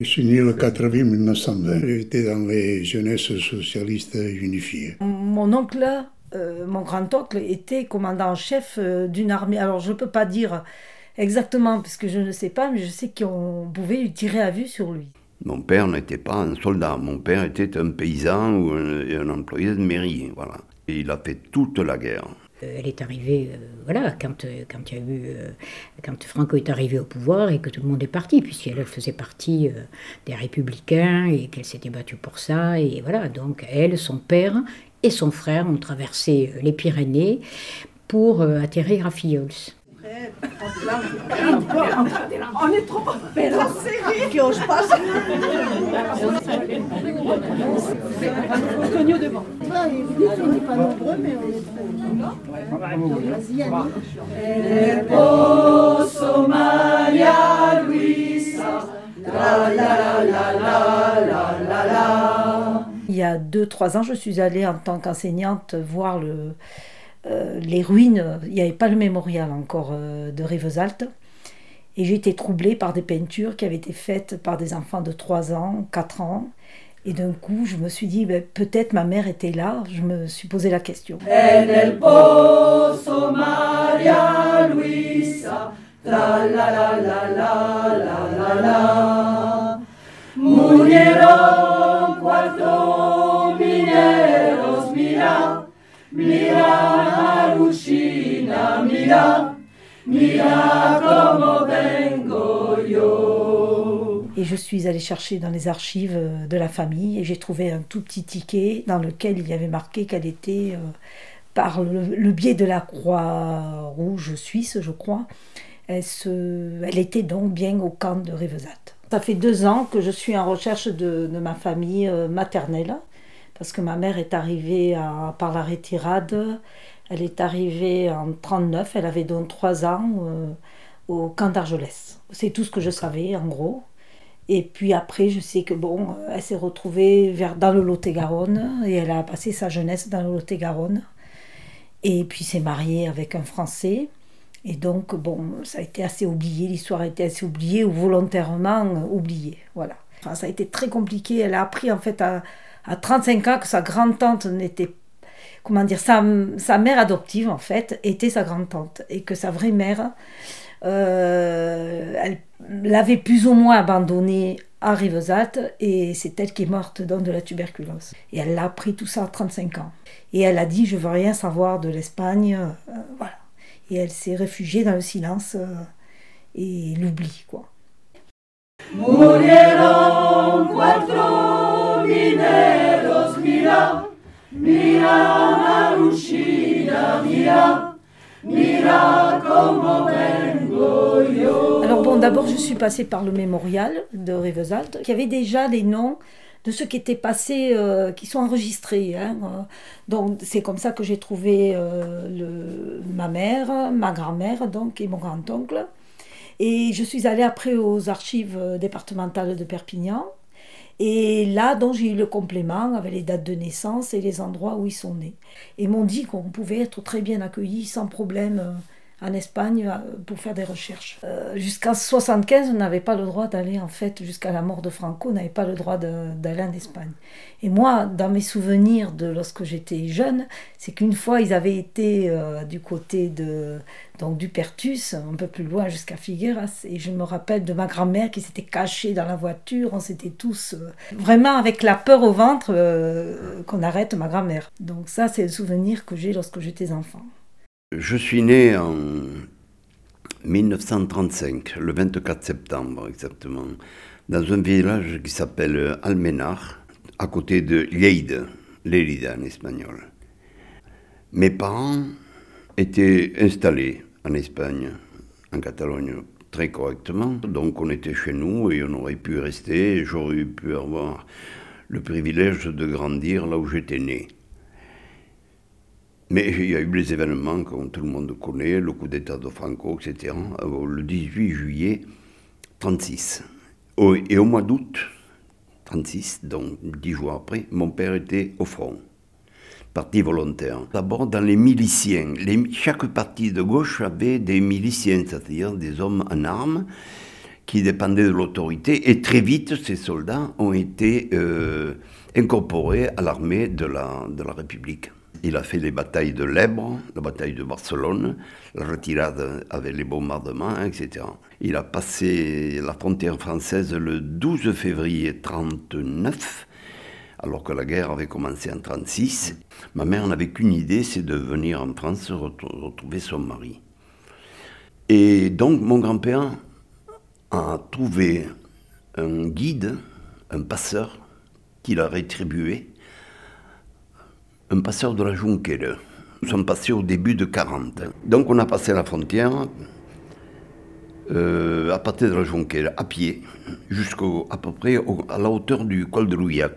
Je suis né le 4 avril 1920. J'étais dans les jeunesses socialistes unifiées. Mon oncle, euh, mon grand-oncle, était commandant en chef euh, d'une armée. Alors je ne peux pas dire exactement, parce que je ne sais pas, mais je sais qu'on pouvait lui tirer à vue sur lui. Mon père n'était pas un soldat, mon père était un paysan ou un, un employé de mairie, voilà. Et il a fait toute la guerre. Euh, elle est arrivée, euh, voilà, quand, euh, quand, y a eu, quand Franco est arrivé au pouvoir et que tout le monde est parti, puisqu'elle faisait partie des Républicains et qu'elle s'était battue pour ça. Et voilà, donc elle, son père et son frère ont traversé les Pyrénées pour atterrir à Fillols. On est trop serré que je passe. Devant. On n'est pas nombreux, mais on est Il y a 2-3 ans, je suis allée en tant qu'enseignante voir le, euh, les ruines, il n'y avait pas le mémorial encore euh, de Rivesaltes. Et j'ai été troublée par des peintures qui avaient été faites par des enfants de 3 ans, 4 ans. Et d'un coup, je me suis dit, ben, peut-être ma mère était là. Je me suis posé la question. En et je suis allée chercher dans les archives euh, de la famille et j'ai trouvé un tout petit ticket dans lequel il y avait marqué qu'elle était, euh, par le, biais de la Croix-Rouge suisse, je crois, euh, elle, était donc bien au camp de Rivesat. Ça fait deux ans que je suis en recherche de, ma famille maternelle parce que ma mère est arrivée par la retirade elle est arrivée en 39, elle avait donc 3 ans euh, au camp d'Argelès. C'est tout ce que je savais en gros. Et puis après, je sais que bon, elle s'est retrouvée vers, dans le Lot-et-Garonne et elle a passé sa jeunesse dans le Lot-et-Garonne. Et puis s'est mariée avec un Français. Et donc, bon, ça a été assez oublié, l'histoire a été assez oubliée ou volontairement oubliée. Voilà. Enfin, ça a été très compliqué. Elle a appris en fait à, à 35 ans que sa grande-tante n'était pas comment dire, sa, mère adoptive, en fait, était sa grand-tante. Et que sa vraie mère, euh, elle l'avait plus ou moins abandonnée à Rivesat et c'est elle qui est morte dans de la tuberculose. Et elle a appris tout ça à 35 ans. Et elle a dit, je veux rien savoir de l'Espagne. Euh, voilà. Et elle s'est réfugiée dans le silence euh, et l'oubli, quoi. Mira mira, yo. Alors bon, d'abord je suis passée par le mémorial de Rivesalt, qui avait déjà les noms de ceux qui étaient passés, euh, qui sont enregistrés. Hein, euh. Donc c'est comme ça que j'ai trouvé euh, ma mère, ma grand-mère donc et mon grand-oncle. Et je suis allée après aux archives départementales de Perpignan. Et là, donc, j'ai eu le complément avec les dates de naissance et les endroits où ils sont nés. Et m'ont dit qu'on pouvait être très bien accueillis sans problème euh, en Espagne euh, pour faire des recherches. Euh, jusqu'en 75, on n'avait pas le droit d'aller, en fait, jusqu'à la mort de Franco, on n'avait pas le droit d'aller en Espagne. Et moi, dans mes souvenirs de lorsque j'étais jeune, c'est qu'une fois, ils avaient été euh, du côté de, donc, du Pertus, un peu plus loin jusqu'à Figueras. Et je me rappelle de ma grand-mère qui s'était cachée dans la voiture. On s'était tous vraiment avec la peur au ventre qu'on arrête ma grand-mère. Donc ça, c'est le souvenir que j'ai lorsque j'étais enfant. Je suis né en 1935, le 24 septembre exactement, dans un village qui s'appelle Almenar, à côté de Lleida, Lérida en espagnol. Mes parents étaient installés en Espagne, en Catalogne, très correctement. Donc on était chez nous et on aurait pu rester. J'aurais pu avoir le privilège de grandir là où j'étais né. Mais il y a eu les événements, comme tout le monde connaît, le coup d'État de Franco, etc., euh, le 18 juillet 1936. Et au mois d'août 1936, donc dix jours après, mon père était au front, parti volontaire. D'abord dans les miliciens. chaque parti de gauche avait des miliciens, c'est-à-dire des hommes en armes qui dépendait de l'autorité, et très vite, ces soldats ont été euh, incorporés à l'armée de la, de la République. Il a fait les batailles de l'Ebre, la bataille de Barcelone, la retirade avec les bombardements, etc. Il a passé la frontière française le 12 février 1939, alors que la guerre avait commencé en 1936. Ma mère n'avait qu'une idée, c'est de venir en France retrouver son mari. Et donc mon grand-père a trouvé un guide, un passeur, qu'il a rétribué, un passeur de la Junquera. Nous sommes passés au début de 40. Donc on a passé la frontière euh, à partir de la Junquera, à pied, jusqu'à peu près à la hauteur du col de Louillat.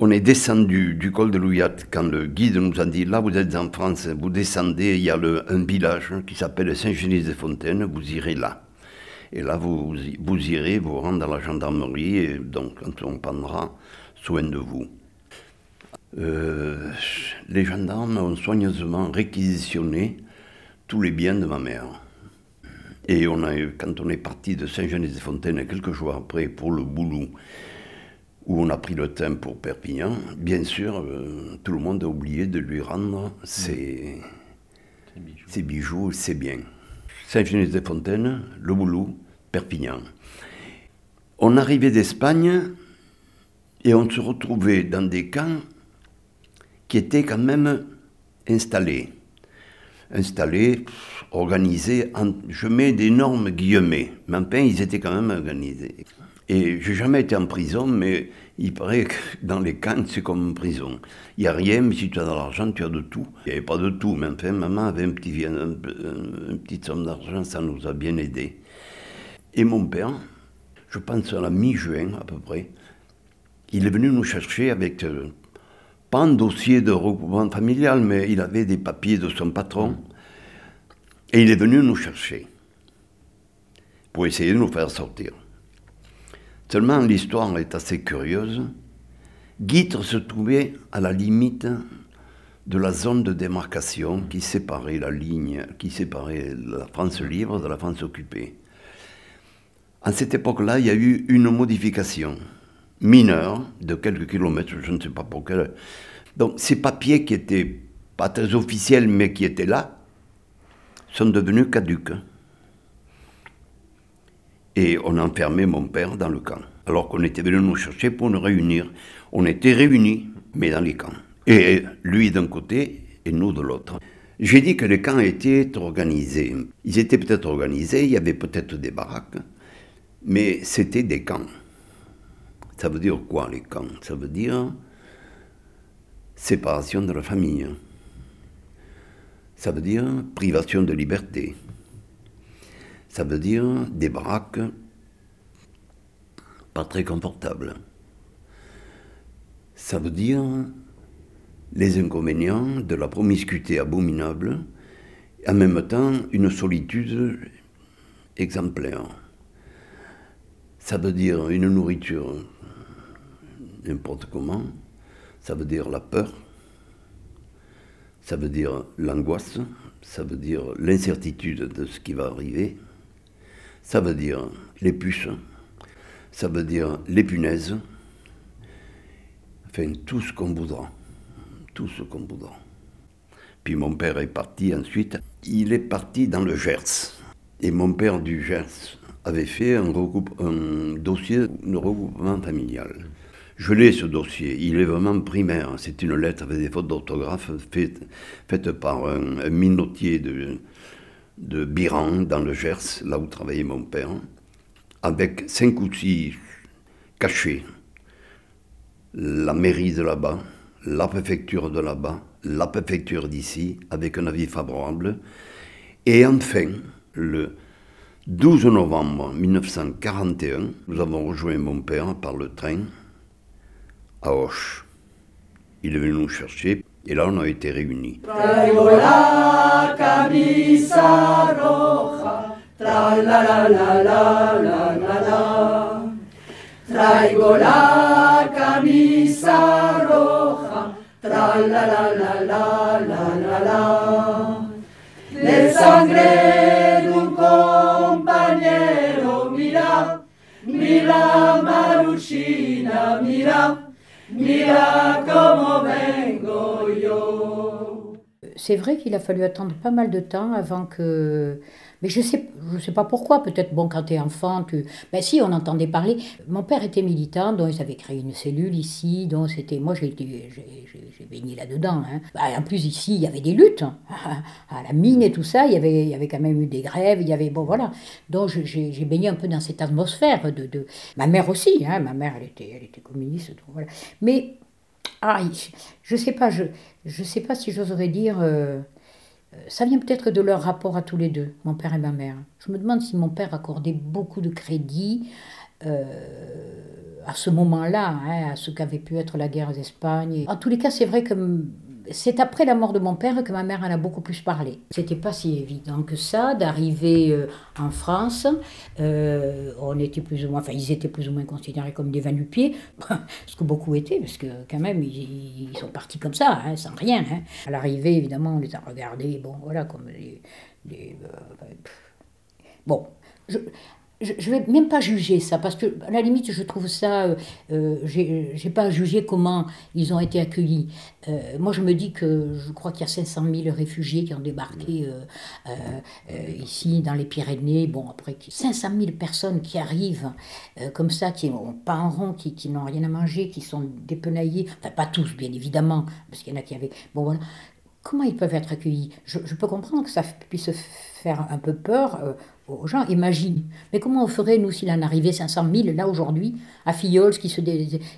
On est descendu du col de Louillat quand le guide nous a dit là vous êtes en France, vous descendez, il y a un village qui s'appelle Saint-Genis-des-Fontaines, vous irez là. Et là, vous, vous irez vous rendre à la gendarmerie, et donc on prendra soin de vous. Euh, les gendarmes ont soigneusement réquisitionné tous les biens de ma mère. Et on a, quand on est parti de Saint-Genis-des-Fontaines quelques jours après pour le Boulou, où on a pris le train pour Perpignan, bien sûr, euh, tout le monde a oublié de lui rendre ses, bijoux. ses bijoux, ses biens. Saint-Genis-des-Fontaines, le Boulou, Perpignan. On arrivait d'Espagne et on se retrouvait dans des camps qui étaient quand même installés. Installés, organisés, je mets d'énormes guillemets, mais enfin ils étaient quand même organisés. Et j'ai jamais été en prison, mais il paraît que dans les camps, c'est comme en prison. Il n'y a rien, mais si tu as de l'argent, tu as de tout. Il n'y avait pas de tout, mais enfin, maman avait une petite somme d'argent, ça nous a bien aidés. Et mon père, je pense à la mi-juin à peu près, il est venu nous chercher avec, euh, pas un dossier de regroupement familial, mais il avait des papiers de son patron. Et il est venu nous chercher pour essayer de nous faire sortir. Seulement, l'histoire est assez curieuse. Guitre se trouvait à la limite de la zone de démarcation qui séparait la ligne, qui séparait la France libre de la France occupée. À cette époque-là, il y a eu une modification mineure de quelques kilomètres, je ne sais pas pour quelle. Donc ces papiers qui étaient pas très officiels mais qui étaient là sont devenus caducs. Et on a enfermé mon père dans le camp, alors qu'on était venu nous chercher pour nous réunir. On était réunis, mais dans les camps. Et lui d'un côté et nous de l'autre. J'ai dit que les camps étaient organisés. Ils étaient peut-être organisés, il y avait peut-être des baraques, mais c'était des camps. Ça veut dire quoi les camps? Ça veut dire séparation de la famille. Ça veut dire privation de liberté. Ça veut dire des baraques pas très confortables. Ça veut dire les inconvénients de la promiscuité abominable, et en même temps une solitude exemplaire. Ça veut dire une nourriture n'importe comment. Ça veut dire la peur. Ça veut dire l'angoisse. Ça veut dire l'incertitude de ce qui va arriver. Ça veut dire les puces. Ça veut dire les punaises. Enfin, tout ce qu'on voudra. Tout ce qu'on voudra. Puis mon père est parti ensuite. Il est parti dans le Gers. Et mon père du Gers avait fait un, un dossier de regroupement familial. Je l'ai ce dossier, il est vraiment primaire. C'est une lettre avec des fautes d'orthographe faite, par un, minotier de, de Biran dans le Gers, là où travaillait mon père, avec cinq outils cachés. La mairie de là-bas, la préfecture de là-bas, la préfecture d'ici, avec un avis favorable. Et enfin, le 12 novembre 1941, nous avons rejoint mon père par le train à Il est venu nous chercher et là on a été réunis. La tra la la la la la la la. Mira como vengo yo. C'est vrai qu'il a fallu attendre pas mal de temps avant que mais je sais, je sais pas pourquoi. Peut-être, bon, quand tu es enfant, tu... Ben si, on entendait parler. Mon père était militant, donc ils avaient créé une cellule ici. Donc c'était... Moi, j'ai, j'ai, baigné là-dedans. Hein. Ben, en plus, ici, il y avait des luttes. Hein. À la mine et tout ça, il y avait, y avait quand même eu des grèves. Il y avait... Bon, voilà. Donc j'ai, baigné un peu dans cette atmosphère. De, de... Ma mère aussi, hein. Ma mère, elle était, elle était communiste. Donc, voilà. Mais... Ah, je ne sais pas, je ne sais pas si j'oserais dire... Euh, ça vient peut-être de leur rapport à tous les deux, mon père et ma mère. Je me demande si mon père accordait beaucoup de crédit euh, à ce moment-là, hein, à ce qu'avait pu être la guerre d'Espagne. En tous les cas, c'est vrai que c'est après la mort de mon père que ma mère en a beaucoup plus parlé. C'était pas si évident que ça d'arriver euh, en France. Euh, on était plus ou moins, enfin, ils étaient plus ou moins considérés comme des vanupiers, ce que beaucoup étaient, parce que quand même, ils, sont partis comme ça, hein, sans rien. Hein. À l'arrivée, évidemment, on les a regardés, bon, voilà, comme des. Euh, bon, je, je ne vais même pas juger ça, parce que à la limite, je trouve ça, euh, euh j'ai pas à juger comment ils ont été accueillis. Euh, moi, je me dis que je crois qu'il y a 500 000 réfugiés qui ont débarqué euh, ici dans les Pyrénées. Bon, après, 500 000 personnes qui arrivent comme ça, qui n'ont pas en rond, qui, qui n'ont rien à manger, qui sont dépenaillés. Enfin, pas tous, bien évidemment, parce qu'il y en a qui avaient. Bon, voilà. Comment ils peuvent être accueillis? Je, je, peux comprendre que ça puisse faire un peu peur aux gens. Imagine. Mais comment on ferait, nous, s'il en arrivait 500 000, là, aujourd'hui, à Filleul, qui se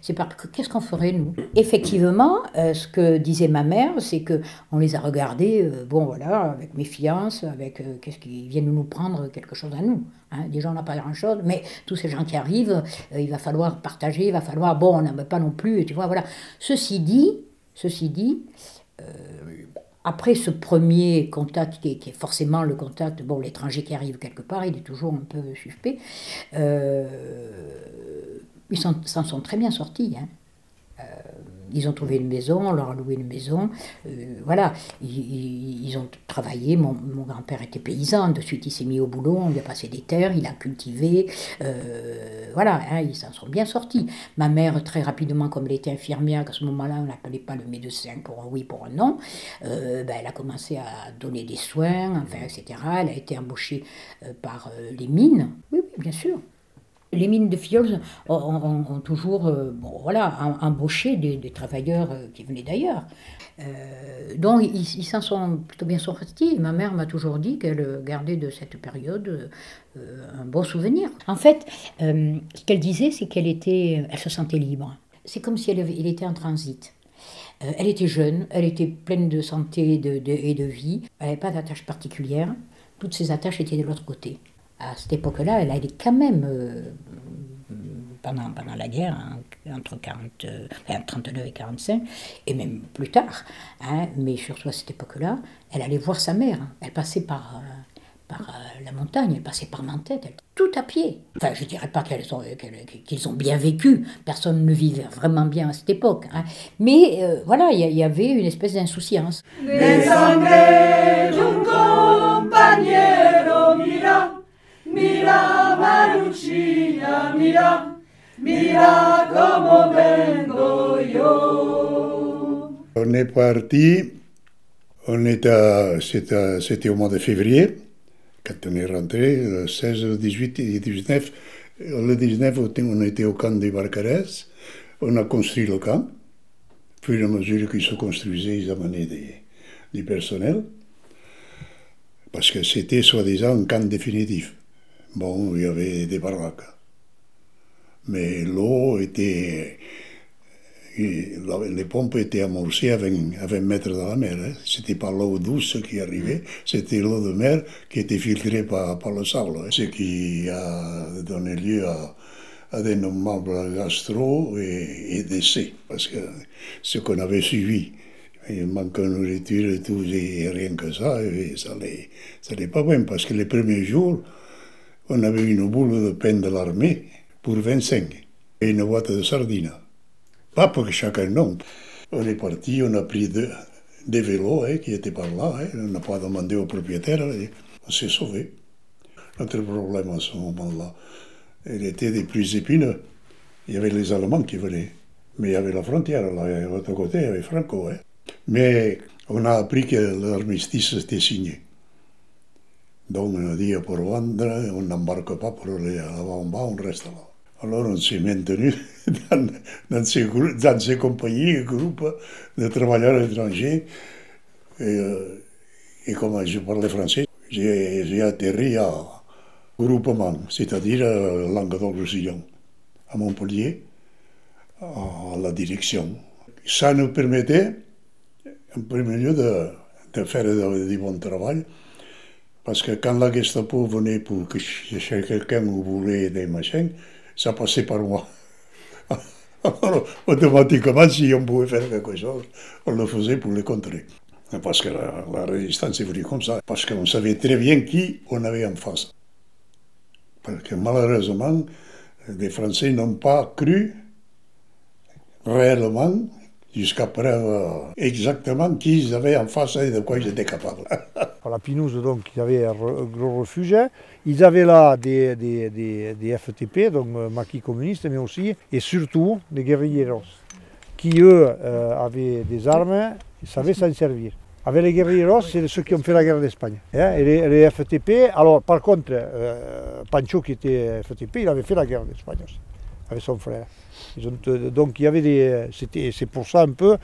sépare Qu'est-ce qu'on ferait, nous? Effectivement, euh, ce que disait ma mère, c'est que on les a regardés, euh, bon, voilà, avec méfiance, avec euh, qu'est-ce qu'ils viennent nous prendre quelque chose à nous. Hein. Déjà, on n'a pas grand-chose, mais tous ces gens qui arrivent, il va falloir partager, il va falloir, bon, on n'en veut pas non plus, tu vois, voilà. Ceci dit, ceci dit, après ce premier contact, qui est, forcément le contact, bon, l'étranger qui arrive quelque part, il est toujours un peu suspect, euh, ils s'en sont très bien sortis. Hein. Euh, ils ont trouvé une maison, on leur a loué une maison. Euh, voilà, ils, ont travaillé. Mon, grand-père était paysan, de suite il s'est mis au boulot, on lui a passé des terres, il a cultivé. Euh, voilà, hein, ils s'en sont bien sortis. Ma mère, très rapidement, comme elle était infirmière, à ce moment-là, on n'appelait pas le médecin pour un oui, pour un non, euh, ben, elle a commencé à donner des soins, enfin, etc. Elle a été embauchée par les mines. Oui, oui, bien sûr les mines de Filleul ont, toujours euh, bon, voilà, embauché des, travailleurs euh, qui venaient d'ailleurs. Euh, donc ils s'en sont plutôt bien sortis. Ma mère m'a toujours dit qu'elle gardait de cette période un bon souvenir. En fait, ce qu'elle disait, c'est qu'elle était, elle se sentait libre. C'est comme si elle, elle était en transit. elle était jeune, elle était pleine de santé et de, et de vie. Elle n'avait pas d'attache particulière. Toutes ses attaches étaient de l'autre côté à cette époque-là, elle a été quand même, euh, pendant, pendant la guerre, hein, entre 40, 39 euh, et 45, et même plus tard, hein, mais surtout à cette époque-là, elle allait voir sa mère. Elle passait par, euh, par la montagne, elle passait par Nantes, tout à pied. Enfin, je ne dirais pas qu'ils ont, qu'ils ont bien vécu, personne ne vivait vraiment bien à cette époque. Hein. Mais voilà, il y, avait une espèce d'insouciance. Mira Marucina, mira, mira como vengo yo. On est parti, on était, c'était, au mois de février, quand on est rentré, le 16, le 18 et le 19. Le 19, on était au camp des Barcarès, on a construit le camp. Puis, à mesure qu'il se construisait, ils amenaient du personnel, parce que c'était soi-disant un camp définitif. Bon, il y avait des baraques. Mais l'eau était. Les pompes étaient amorcées à 20, mètres de la mer. Hein. C'était pas l'eau douce qui arrivait, c'était l'eau de mer qui était filtrée par, le sable. Hein. Ce qui a donné lieu à, des nommables gastro et, décès. Parce que ce qu'on avait suivi, il manquait de nourriture et tout, et rien que ça, et ça n'allait pas bien. Parce que les premiers jours, on avait une boule de pain de l'armée pour 25 et une boîte de sardines. Pas pour chacun, non. On est parti, on a pris des vélos hein, qui étaient par là, hein. on n'a pas demandé au propriétaire, on s'est sauvé. Notre problème à ce moment-là, il était des plus épineux. Il y avait les Allemands qui venaient. Mais il y avait la frontière, là, et de l'autre côté, il y avait Franco. Hein. Mais on a appris que l'armistice était signé. Donc on a dit pour vendre, on n'embarque pas pour aller là-bas en bas, on reste là. Alors on s'est maintenu dans, dans, ces, dans ces compagnies, groupes de travailleurs étrangers. Et, euh, et comme je parlais français, j'ai atterri à groupement, c'est-à-dire euh, Languedoc-Roussillon, à Montpellier, à la direction. Ça nous permettait, en premier lieu, de, de faire du bon travail, parce que quand la Gestapo venait pour que quelqu'un où voulait des machins, ça passait par moi. Alors, automatiquement, si on pouvait faire quelque chose, on le faisait pour les contrer. Parce que la, la résistance est venue comme ça, parce qu'on savait très bien qui on avait en face. Parce que malheureusement, les Français n'ont pas cru réellement, jusqu'à preuve exactement qui ils avaient en face et de quoi ils étaient capables. La Pinouse, donc, il y avait un gros refuge. Ils avaient là des, FTP, donc euh, maquis communistes, mais aussi et surtout des guerrilleros, qui eux euh, avaient des armes, ils savaient s'en servir. Avec les guerrilleros, c'est ceux qui ont fait la guerre d'Espagne. Hein, et les, les, FTP, alors par contre, euh, Pancho qui était FTP, il avait fait la guerre d'Espagne aussi, avec son frère. Ils ont, donc il y avait des. C'était, c'est pour ça un peu,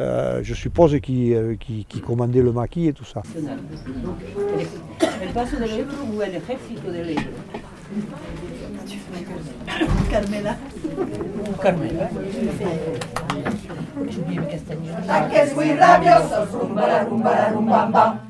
euh, je suppose, qui, euh, qui, qui commandait le maquis et tout ça. Carmela. Carmela. Ataques muy rabiosos, rumba la rumba la rumbamba.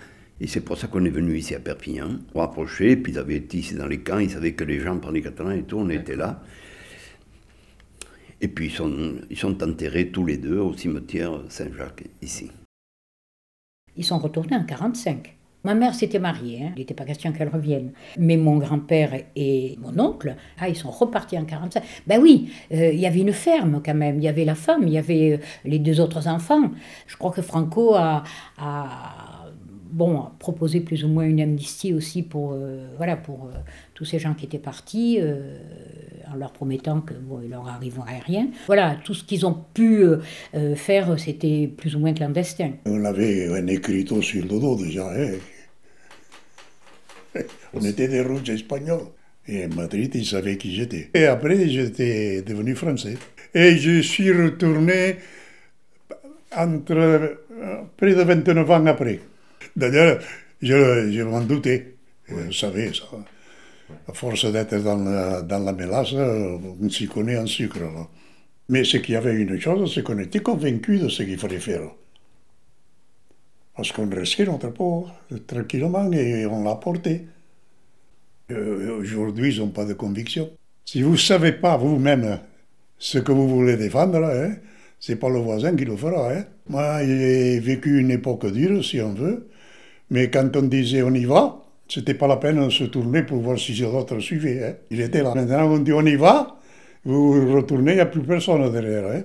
Et c'est pour ça qu'on est venu ici à Perpignan, rapproché, puis ils avaient été ici dans les camps, ils savaient que les gens parlaient catalan et tout, on était là. Et puis ils sont, ils sont enterrés tous les deux au cimetière Saint-Jacques, ici. Ils sont retournés en 45. Ma mère s'était mariée, hein. il n'était pas question qu'elle revienne. Mais mon grand-père et mon oncle, ah, ils sont repartis en 45. Ben oui, euh, il y avait une ferme quand même, il y avait la femme, il y avait euh, les deux autres enfants. Je crois que Franco a, a, bon, a proposé plus ou moins une amnistie aussi pour, euh, voilà, pour euh, tous ces gens qui étaient partis, euh, en leur promettant que bon, il leur arriverait rien. Voilà, tout ce qu'ils ont pu faire, c'était plus ou moins clandestin. On avait un écriteau sur le dos déjà. hein. On était des rouges espagnols. Et à Madrid, ils savaient qui j'étais. Et après, j'étais devenu français. Et je suis retourné entre euh, près de 29 ans après. D'ailleurs, je, je m'en doutais. Je savais ça. À force d'être dans la, dans la mélasse, on s'y connaît en sucre. là. Mais ce qu'il y avait une chose, c'est qu'on était convaincus de ce qu'il fallait faire. Parce qu'on restait notre peau tranquillement et on l'a porté. Euh, Aujourd'hui, ils n'ont pas de conviction. Si vous ne savez pas vous-même ce que vous voulez défendre, hein, c'est pas le voisin qui le fera. Hein. Moi, j'ai vécu une époque dure, si on veut, mais quand on disait on y va, c'était pas la peine de se tourner pour voir si les autres suivaient. Hein. Il était là. Maintenant, on dit on y va, vous vous retournez, il n'y a plus personne derrière. Hein.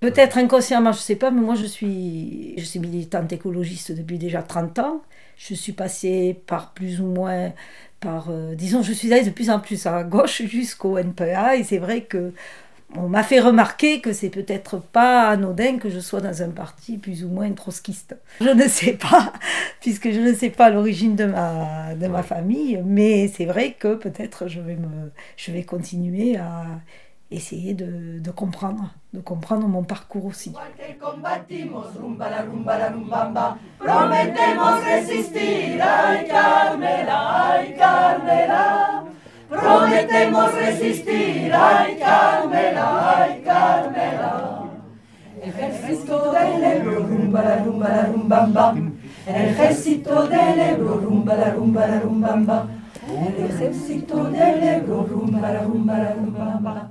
Peut-être inconsciemment, je ne sais pas, mais moi je suis, je suis militante écologiste depuis déjà 30 ans. Je suis passée par plus ou moins, par, euh, disons, je suis allée de plus en plus à gauche jusqu'au NPA, et c'est vrai que on m'a fait remarquer que c'est peut-être pas anodin que je sois dans un parti plus ou moins trotskiste. Je ne sais pas, puisque je ne sais pas l'origine de ma, de ma famille, mais c'est vrai que peut-être je vais, me, je vais continuer à essayer de, de comprendre, de comprendre mon parcours aussi. Prometemos resistir, ay Carmela, ay Carmela. Ejército del Ebro, rumba la rumba la rumbamba. Ejército del Ebro, rumba la rumba la rumbamba. Ejército del Ebro, rumba la rumba la rumbamba.